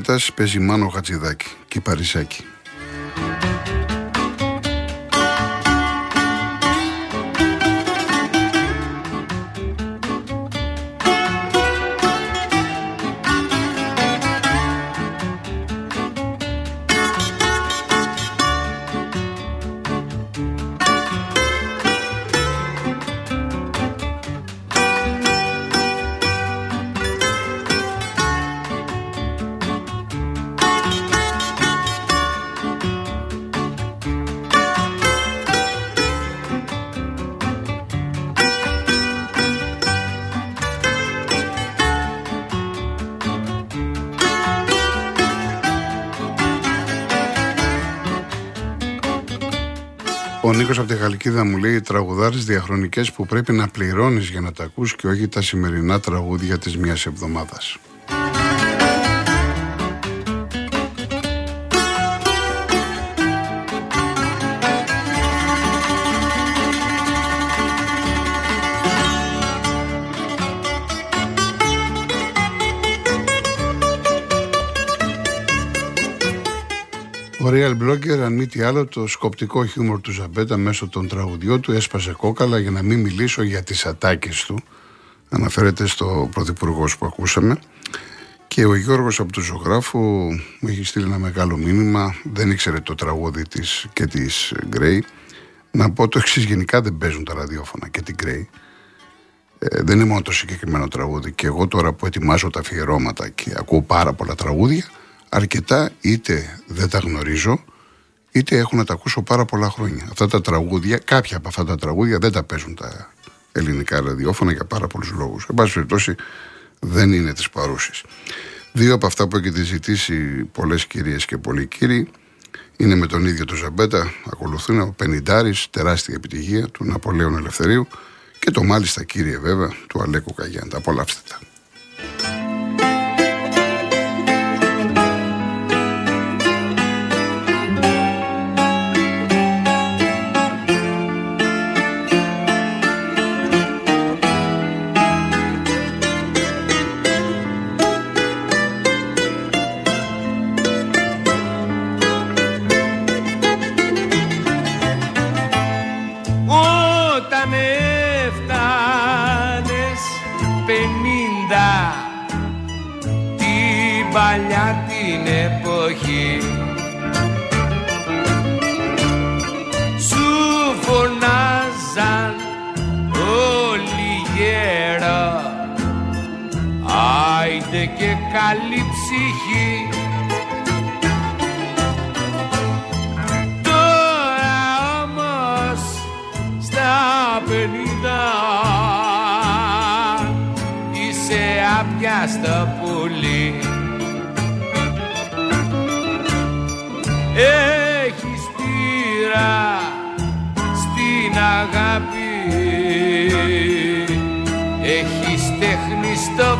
Γιώργος Ζαμπέτας παίζει Μάνο Χατζηδάκη και Παρισάκη. Από τη Χαλκίδα μου λέει: Τραγουδάρε διαχρονικές που πρέπει να πληρώνεις για να τα ακούς και όχι τα σημερινά τραγούδια της μιας εβδομάδας. Ο Real Blogger, αν μη τι άλλο, το σκοπτικό χιούμορ του Ζαμπέτα μέσω των τραγουδιών του έσπασε κόκαλα για να μην μιλήσω για τις ατάκες του. Αναφέρεται στο πρωθυπουργό που ακούσαμε. Και ο Γιώργος από του Ζωγράφου μου έχει στείλει ένα μεγάλο μήνυμα. Δεν ήξερε το τραγούδι της και της Γκρέι. Να πω το εξής γενικά δεν παίζουν τα ραδιόφωνα και την Γκρέι. Ε, δεν είναι μόνο το συγκεκριμένο τραγούδι. Και εγώ τώρα που ετοιμάζω τα αφιερώματα και ακούω πάρα πολλά τραγούδια, αρκετά είτε δεν τα γνωρίζω, είτε έχω να τα ακούσω πάρα πολλά χρόνια. Αυτά τα τραγούδια, κάποια από αυτά τα τραγούδια δεν τα παίζουν τα ελληνικά ραδιόφωνα για πάρα πολλούς λόγους. Εν πάση περιπτώσει, δεν είναι της παρούσης. Δύο από αυτά που έχετε ζητήσει πολλές κυρίες και πολλοί κύριοι είναι με τον ίδιο τον Ζαμπέτα. Ακολουθούν ο Πενιντάρης, τεράστια επιτυχία του Ναπολέων Ελευθερίου και το μάλιστα κύριε βέβαια του Αλέκου Καγιάντα. Απολαύστε τα. Και καλή ψυχή. Τώρα όμως στα πενήντα είσαι απιάστο πουλί. Έχεις πείρα στην αγάπη. Έχεις τέχνη στο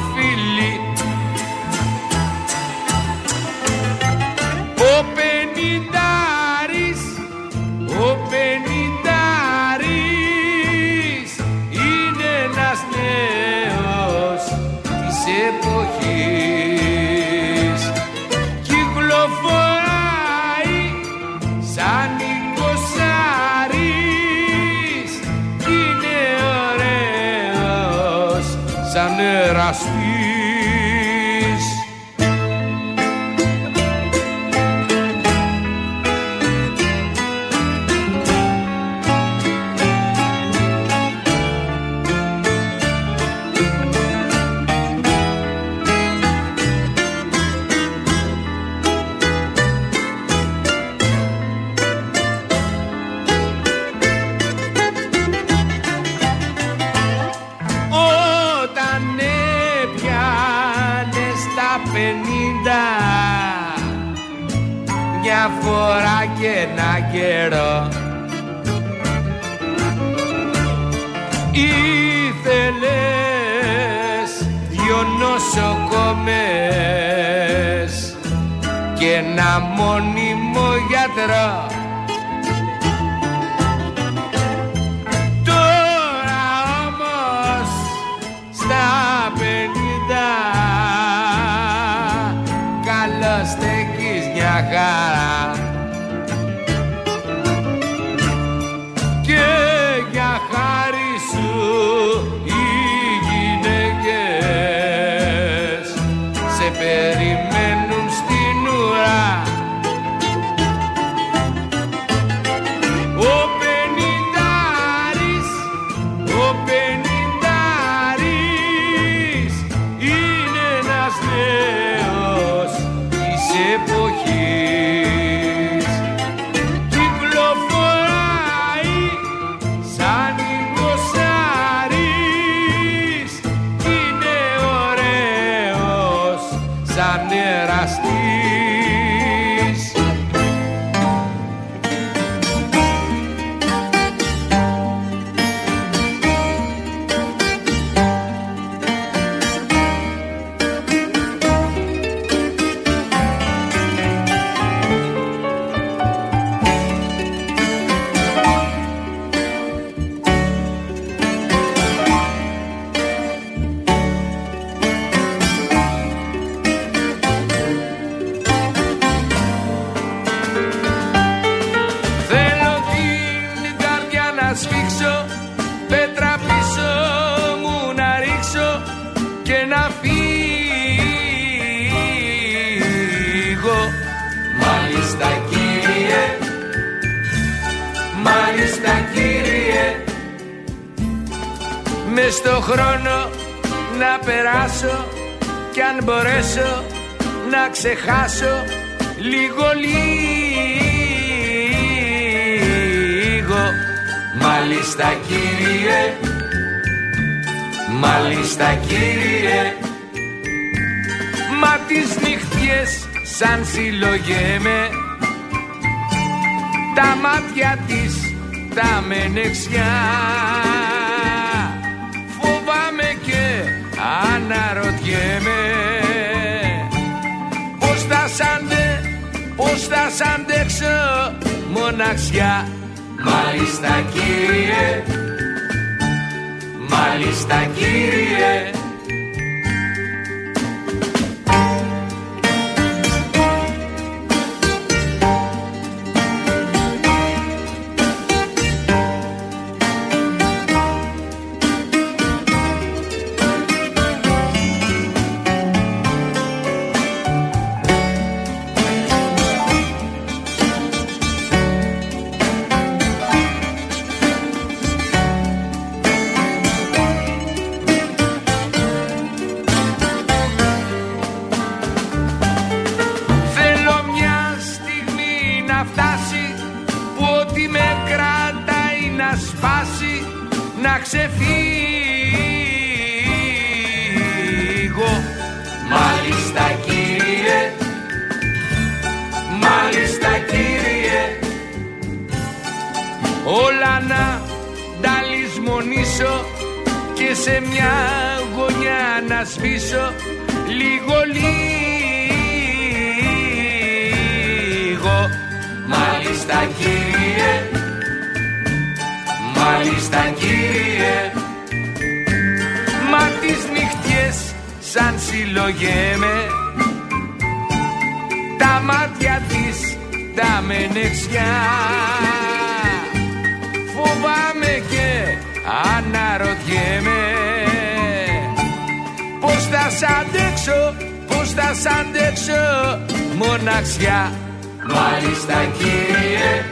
καιρό. Ήθελες δυο νοσοκομές και ένα μόνιμο γιατρό χαρά και για χάρη σου οι γυναίκες σε περιμένουν λίγο λίγο. Μάλιστα κύριε. Μάλιστα κύριε. Μα τις νύχτιες σαν συλλογέμαι. Τα μάτια της τα μενεξιά Φοβάμαι και αναρωτιέμαι. Πώς θα σ' αντε, πώς θα σ' αντέξω μοναξιά. Μάλιστα κύριε. Μάλιστα κύριε λησμονήσω και σε μια γωνιά να σβήσω λίγο λίγο. Μάλιστα κύριε. Μάλιστα κύριε. Μα τις νύχτιες σαν συλλογέμαι. Τα μάτια της τα μενεξιά. Φοβάμαι και αναρωτιέμαι Πώς θα σ' αντέξω, πώς θα σ' αντέξω μοναξιά Μάλιστα κύριε,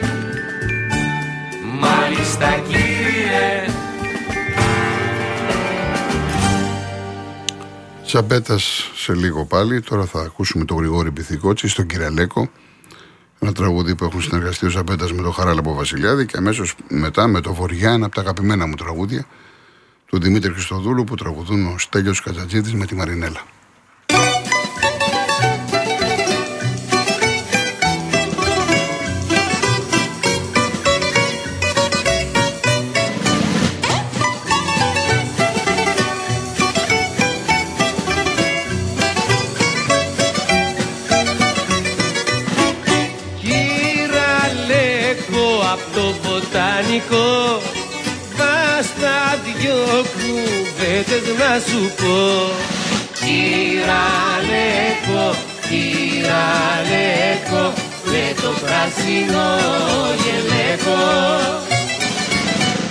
μάλιστα κύριε Τσαμπέτα σε λίγο πάλι. Τώρα θα ακούσουμε τον Γρηγόρη Πυθικότση στον Κυραλέκο. Ένα τραγούδι που έχουν συνεργαστεί ο Ζαμπέτα με τον Χαράλαμπο Βασιλιάδη και αμέσως μετά με το Βοριά, ένα από τα αγαπημένα μου τραγούδια του Δημήτρη Χριστοδούλου που τραγουδούν ο Στέλιος Κατζατζίδης με τη Μαρινέλα. Δυο κουβέντες να σου πω. Κυραλέκο, κυραλέκο με το πράσινο γελέκο.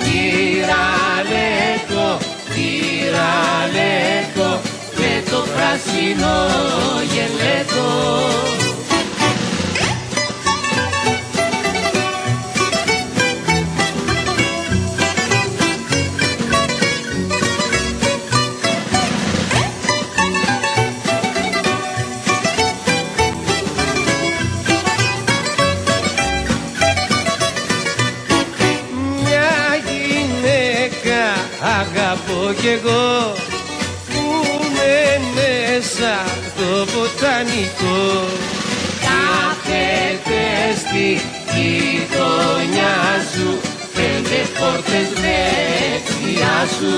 Τυραλέκο, τυραλέκο με το πράσινο γελέκο κι εγώ που είμαι μέσα το βοτανικό. Κάθεται στη γειτονιά σου πέντε πόρτες δεξιά σου.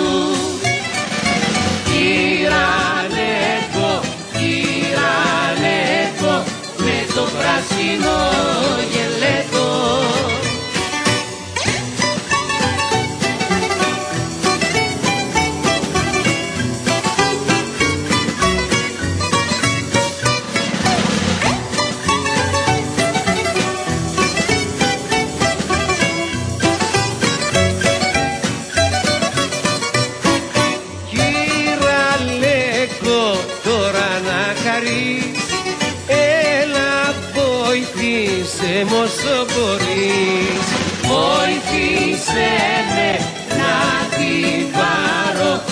Κυραλέκο, κυραλέκο με το πράσινο γελέτο όσο μπορείς. Βοήθησέ με να την πάρω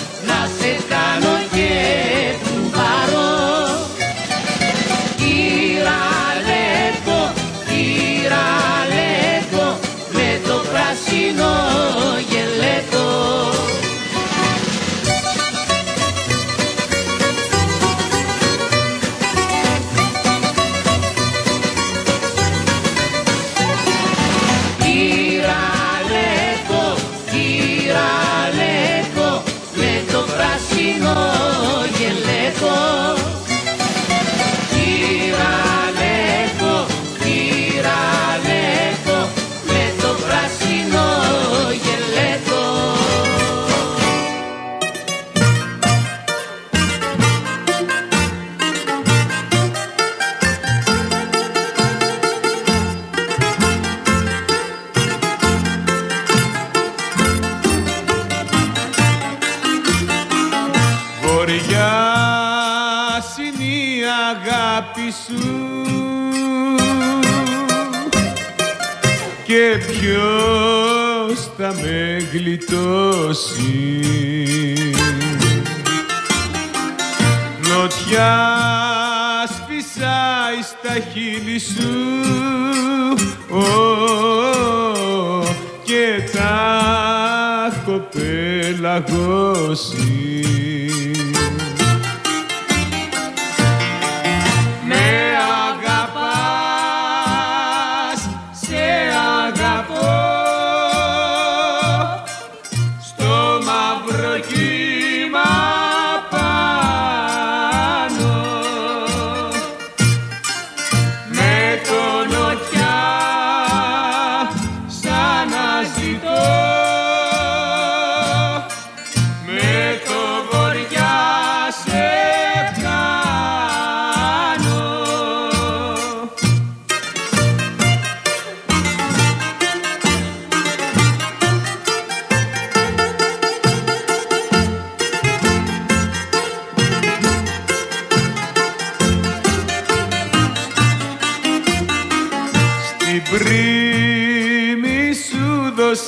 σου Ω, και τα έχω πελαγώσει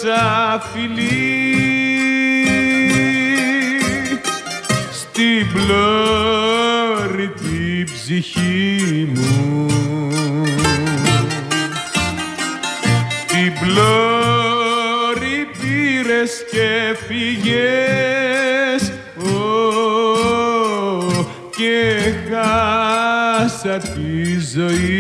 σου δώσα φιλί Στην πλώρη την ψυχή μου. Την πλώρη πήρες και φύγες Ω, και χάσα τη ζωή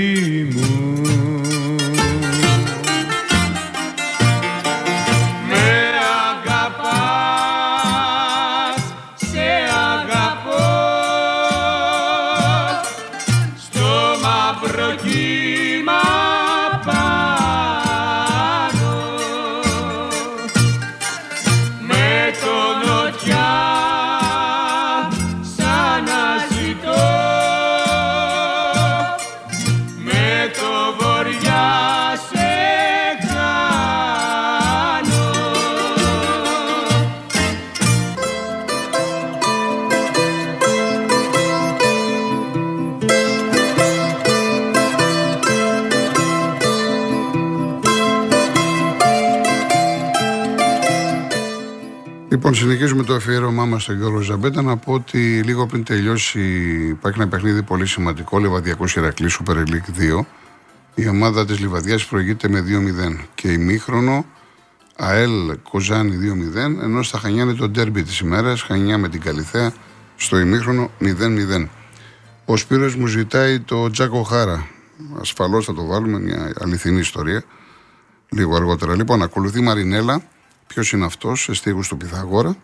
aqui. Λοιπόν, συνεχίζουμε το αφιέρωμά μας στον Γιώργο Ζαμπέτα να πω ότι λίγο πριν τελειώσει υπάρχει ένα παιχνίδι πολύ σημαντικό, Λεβαδιακό Ηρακλή Super League 2. Η ομάδα της Λιβαδιάς προηγείται με 2-0 και ημίχρονο ΑΕΛ Κοζάνη 2-0, ενώ στα Χανιά είναι το ντέρμπι της ημέρας, Χανιά με την Καλιθέα στο ημίχρονο 0-0. Ο Σπύρος μου ζητάει το Τζάκο Χάρα. Ασφαλώς θα το βάλουμε, μια αληθινή ιστορία. Λίγο αργότερα. Λοιπόν, ακολουθεί Μαρινέλα. Ποιος είναι αυτός, σε στίγου του Πιθαγόρα.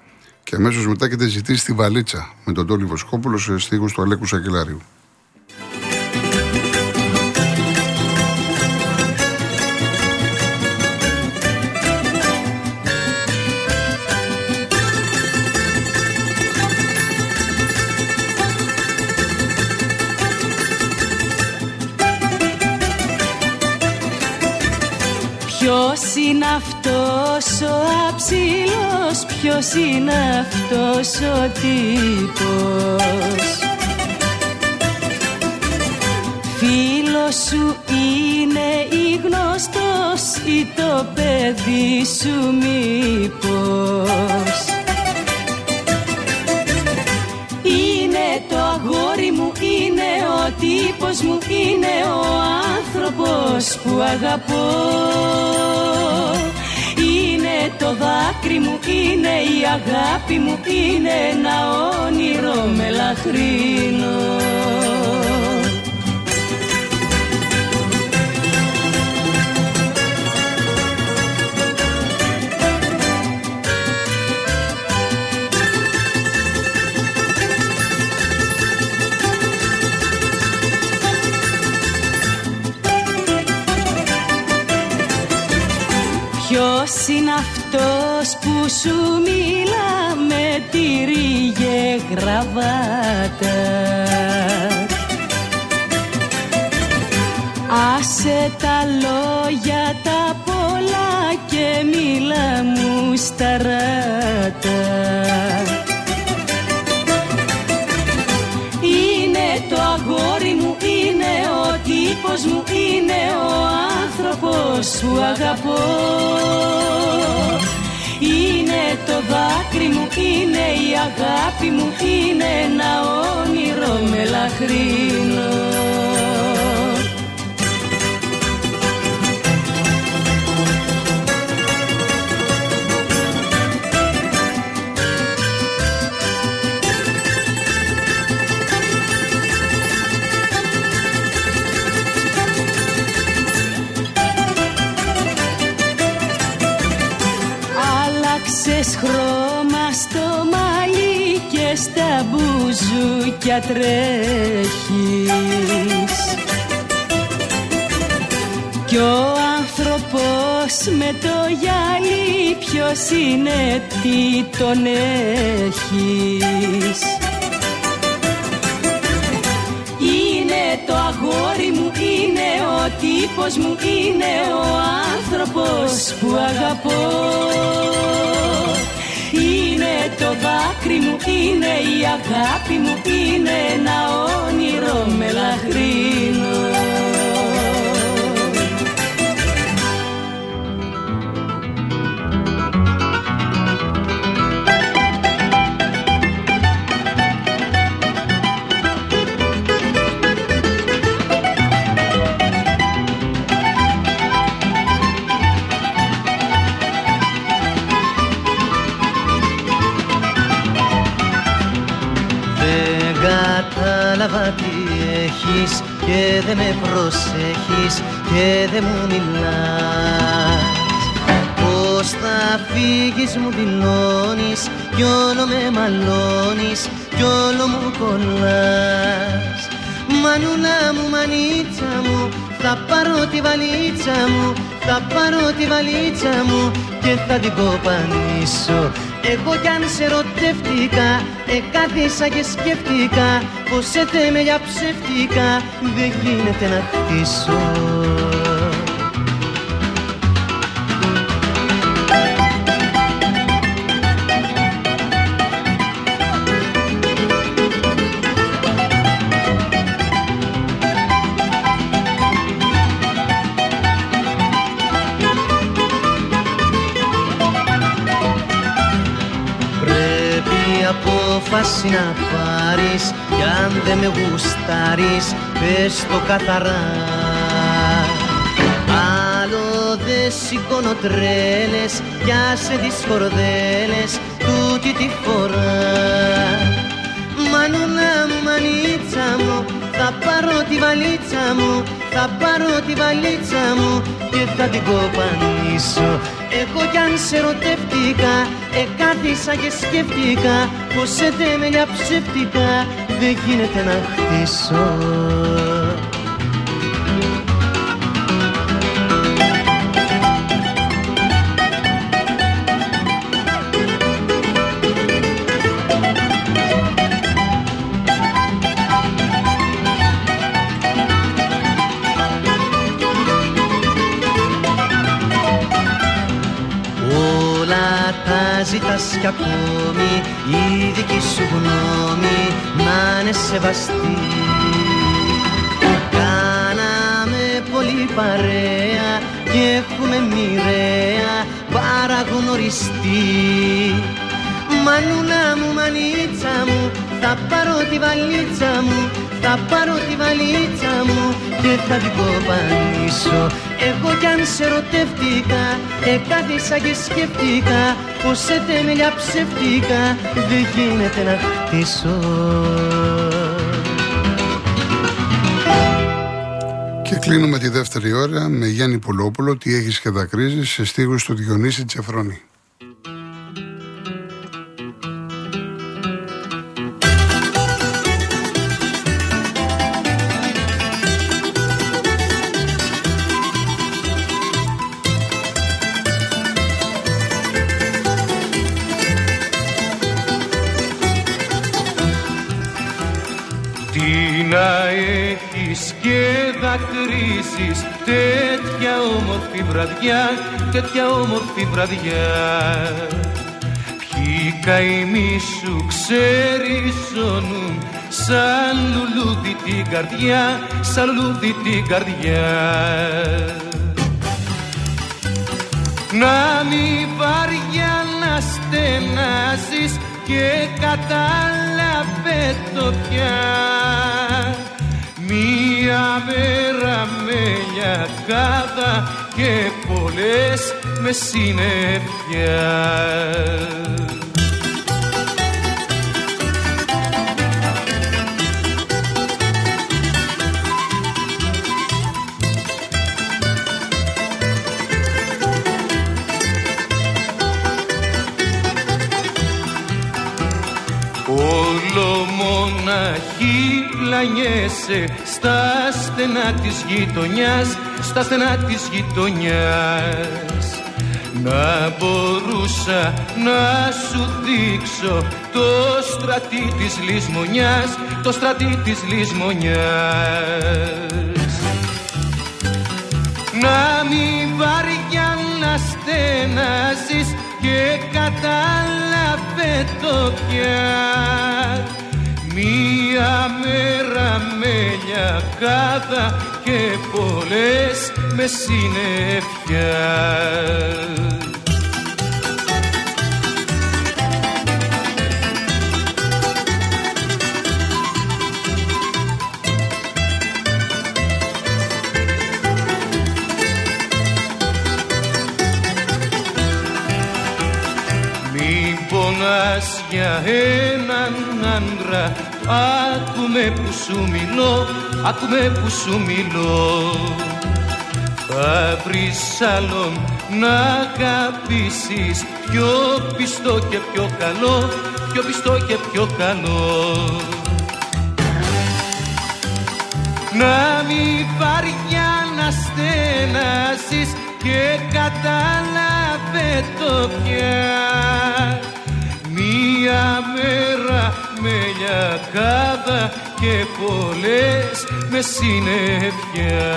Και αμέσως μετά έχετε ζητήσει τη βαλίτσα με τον Τόλι Βοσκόπουλο σε στίγου του Αλέκου Σακελάριου. Ποιος είναι αυτός ο αψιλός, ποιος είναι αυτός ο τύπος. Φίλος σου είναι ή γνωστός ή το παιδί σου μήπως τύπος μου, είναι ο άνθρωπος που αγαπώ. Είναι το δάκρυ μου, είναι η αγάπη μου, είναι ένα όνειρο μελαχρινό σου μιλά με τυρί και γραβάτα. Άσε τα λόγια τα πολλά και μίλα μου σταράτα Είναι το αγόρι μου, είναι ο τύπος μου, είναι ο άνθρωπος που αγαπώ. Είναι το δάκρυ μου, είναι η αγάπη μου, είναι ένα όνειρο μελαχρινό στα μπουζούκια τρέχεις. Κι ο άνθρωπος με το γυαλί ποιος είναι, τι τον έχεις. Είναι το αγόρι μου, είναι ο τύπος μου, είναι ο άνθρωπος που αγαπώ. Είναι το δάκρυ μου, είναι η αγάπη μου, είναι ένα όνειρο μελαχρινό έχεις και δεν με προσέχεις και δεν μου μιλάς. Πώς θα φύγεις μου δηλώνεις κι όλο με μαλώνεις κι όλο μου κολλάς. Μανούλα μου, μανίτσα μου, θα πάρω τη βαλίτσα μου θα πάρω τη βαλίτσα μου και θα την κοπανίσω. Εγώ κι αν σε ερωτεύτηκα, εκάθισα και σκέφτηκα Πως σε θέμελια ψεύτικα δεν γίνεται να χτίσω απόφαση να πάρεις Κι αν δεν με γουστάρεις πες το καθαρά. Άλλο δεν σηκώνω τρέλες Κι άσε τις χορδέλες τούτη τη φορά. Μανούλα μου, μανίτσα μου Θα πάρω τη βαλίτσα μου Θα πάρω τη βαλίτσα μου Και θα την κοπανίσω. Εγώ κι αν σε ρωτεύτηκα Εκάθισα και σκέφτηκα Πως σε θέμελια ψεύτικα Δεν γίνεται να χτίσω κι ακόμη η δική σου γνώμη να είναι σεβαστή. Κάναμε πολύ παρέα και έχουμε μοιραία παραγνωριστεί Μανούλα μου, μανίτσα μου, θα πάρω τη βαλίτσα μου Θα πάρω τη βαλίτσα μου και θα την κοπανίσω. Εγώ κι αν σε ρωτεύτηκα, εκάθισα και σκέφτηκα Πως σε θέμελια ψεύτηκα, δεν γίνεται να χτίσω Και κλείνουμε τη δεύτερη ώρα με Γιάννη Πουλόπουλο «Τι έχεις και δακρύζεις» σε στίχους του Διονύση Τσεφρόνη. Δακρύζεις τέτοια όμορφη βραδιά, τέτοια όμορφη βραδιά. Ποιοι καημοί σου ξεριζώνουν σαν λουλούδι την καρδιά, σαν λουλούδι την καρδιά. Να μη βαριά να στενάζεις και κατάλαβε το πια Μία μέρα με λιακάδα και πολλές με συννεφιά Όλο μοναχή πλανιέσαι στα στενά της γειτονιάς, στα στενά της γειτονιάς. Να μπορούσα να σου δείξω το στρατή της λησμονιάς, το στρατή της λησμονιάς. Να μην βαριά να στενάζεις και κατάλαβε το πια Μία μέρα με λιακάδα και πολλές με συννεφιά. Μην πονάς για έναν άντρα Άκουμε που σου μιλώ, άκουμε που σου μιλώ. Θα βρεις άλλον να αγαπήσεις Πιο πιστό και πιο καλό, πιο πιστό και πιο καλό. Να μη βαριά να στενάσεις και κατάλαβε το πια. Μία μέρα με λιακάδα και πολλές με συννεφιά